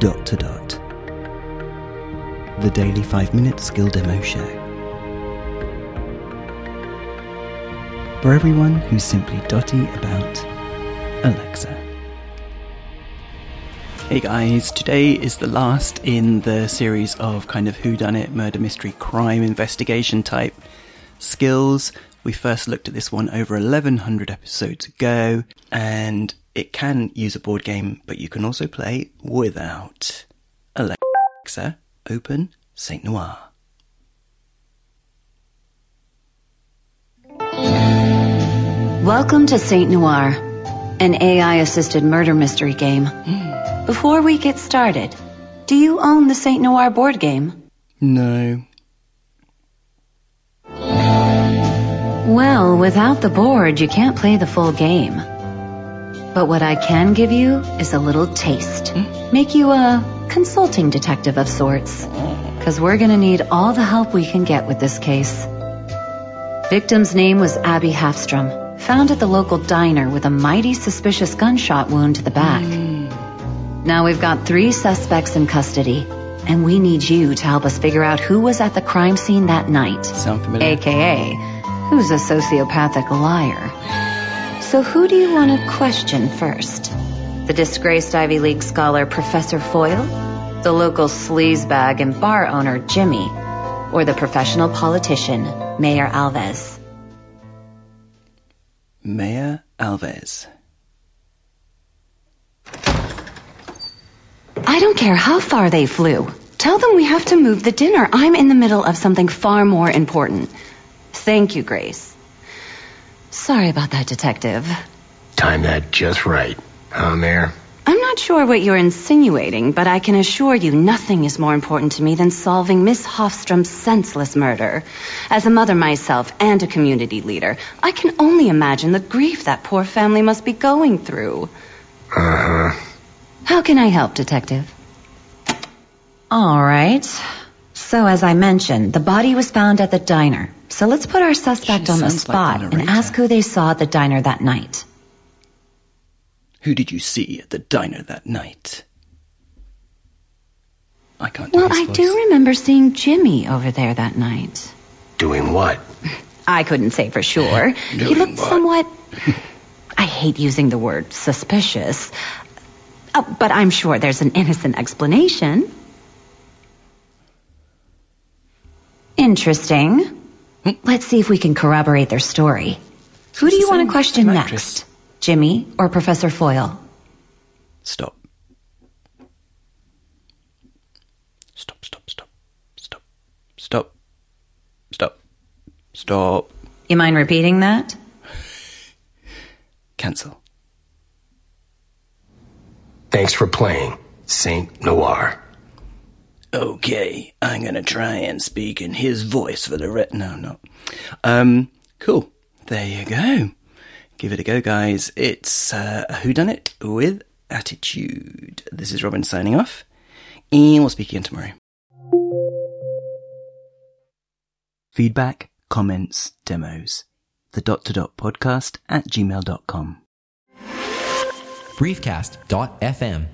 Dot to Dot, the daily 5 minute skill demo show. For everyone who's simply dotty about Alexa. Hey guys, today is the last in the series of kind of whodunit, murder mystery, crime investigation type skills. We first looked at this one over 1100 episodes ago, and it can use a board game, but you can also play without. Alexa, open Saint Noir. Welcome to Saint Noir, an AI assisted murder mystery game. Hmm. Before we get started, do you own the Saint Noir board game? No. Well, without the board, you can't play the full game. But what I can give you is a little taste. Hmm? Make you a consulting detective of sorts. Because we're going to need all the help we can get with this case. Victim's name was Abby Halfstrom, found at the local diner with a mighty suspicious gunshot wound to the back. Hmm. Now we've got three suspects in custody, and we need you to help us figure out who was at the crime scene that night. Sound familiar? AKA, who's a sociopathic liar. So who do you want to question first? The disgraced Ivy League scholar Professor Foyle? The local sleazebag and bar owner Jimmy? Or the professional politician Mayor Alves? Mayor Alves. I don't care how far they flew. Tell them we have to move the dinner. I'm in the middle of something far more important. Thank you, Grace. Sorry about that, Detective. Time that just right, huh, Mayor? I'm not sure what you're insinuating, but I can assure you nothing is more important to me than solving Miss Hofstrom's senseless murder. As a mother myself and a community leader, I can only imagine the grief that poor family must be going through. Uh huh. How can I help, Detective? All right. So, as I mentioned, the body was found at the diner. So let's put our suspect She on the sounds like spot the and ask who they saw at the diner that night. Who did you see at the diner that night? I can't Well, I voice. do remember seeing Jimmy over there that night. Doing what? I couldn't say for sure. he looked what? somewhat. I hate using the word suspicious. Oh, but I'm sure there's an innocent explanation. Interesting. Let's see if we can corroborate their story. Who do you want to question next? Jimmy or Professor Foyle? Stop. Stop, stop, stop. Stop. Stop. Stop. Stop. You mind repeating that? Cancel. Thanks for playing Saint Noir. Okay, I'm gonna try and speak in his voice for the re- no, no. Um, cool. There you go. Give it a go, guys. It's uh, a whodunit with attitude. This is Robin signing off, and we'll speak again tomorrow. Feedback, comments, demos. The dot to dot podcast at gmail.com. briefcast.fm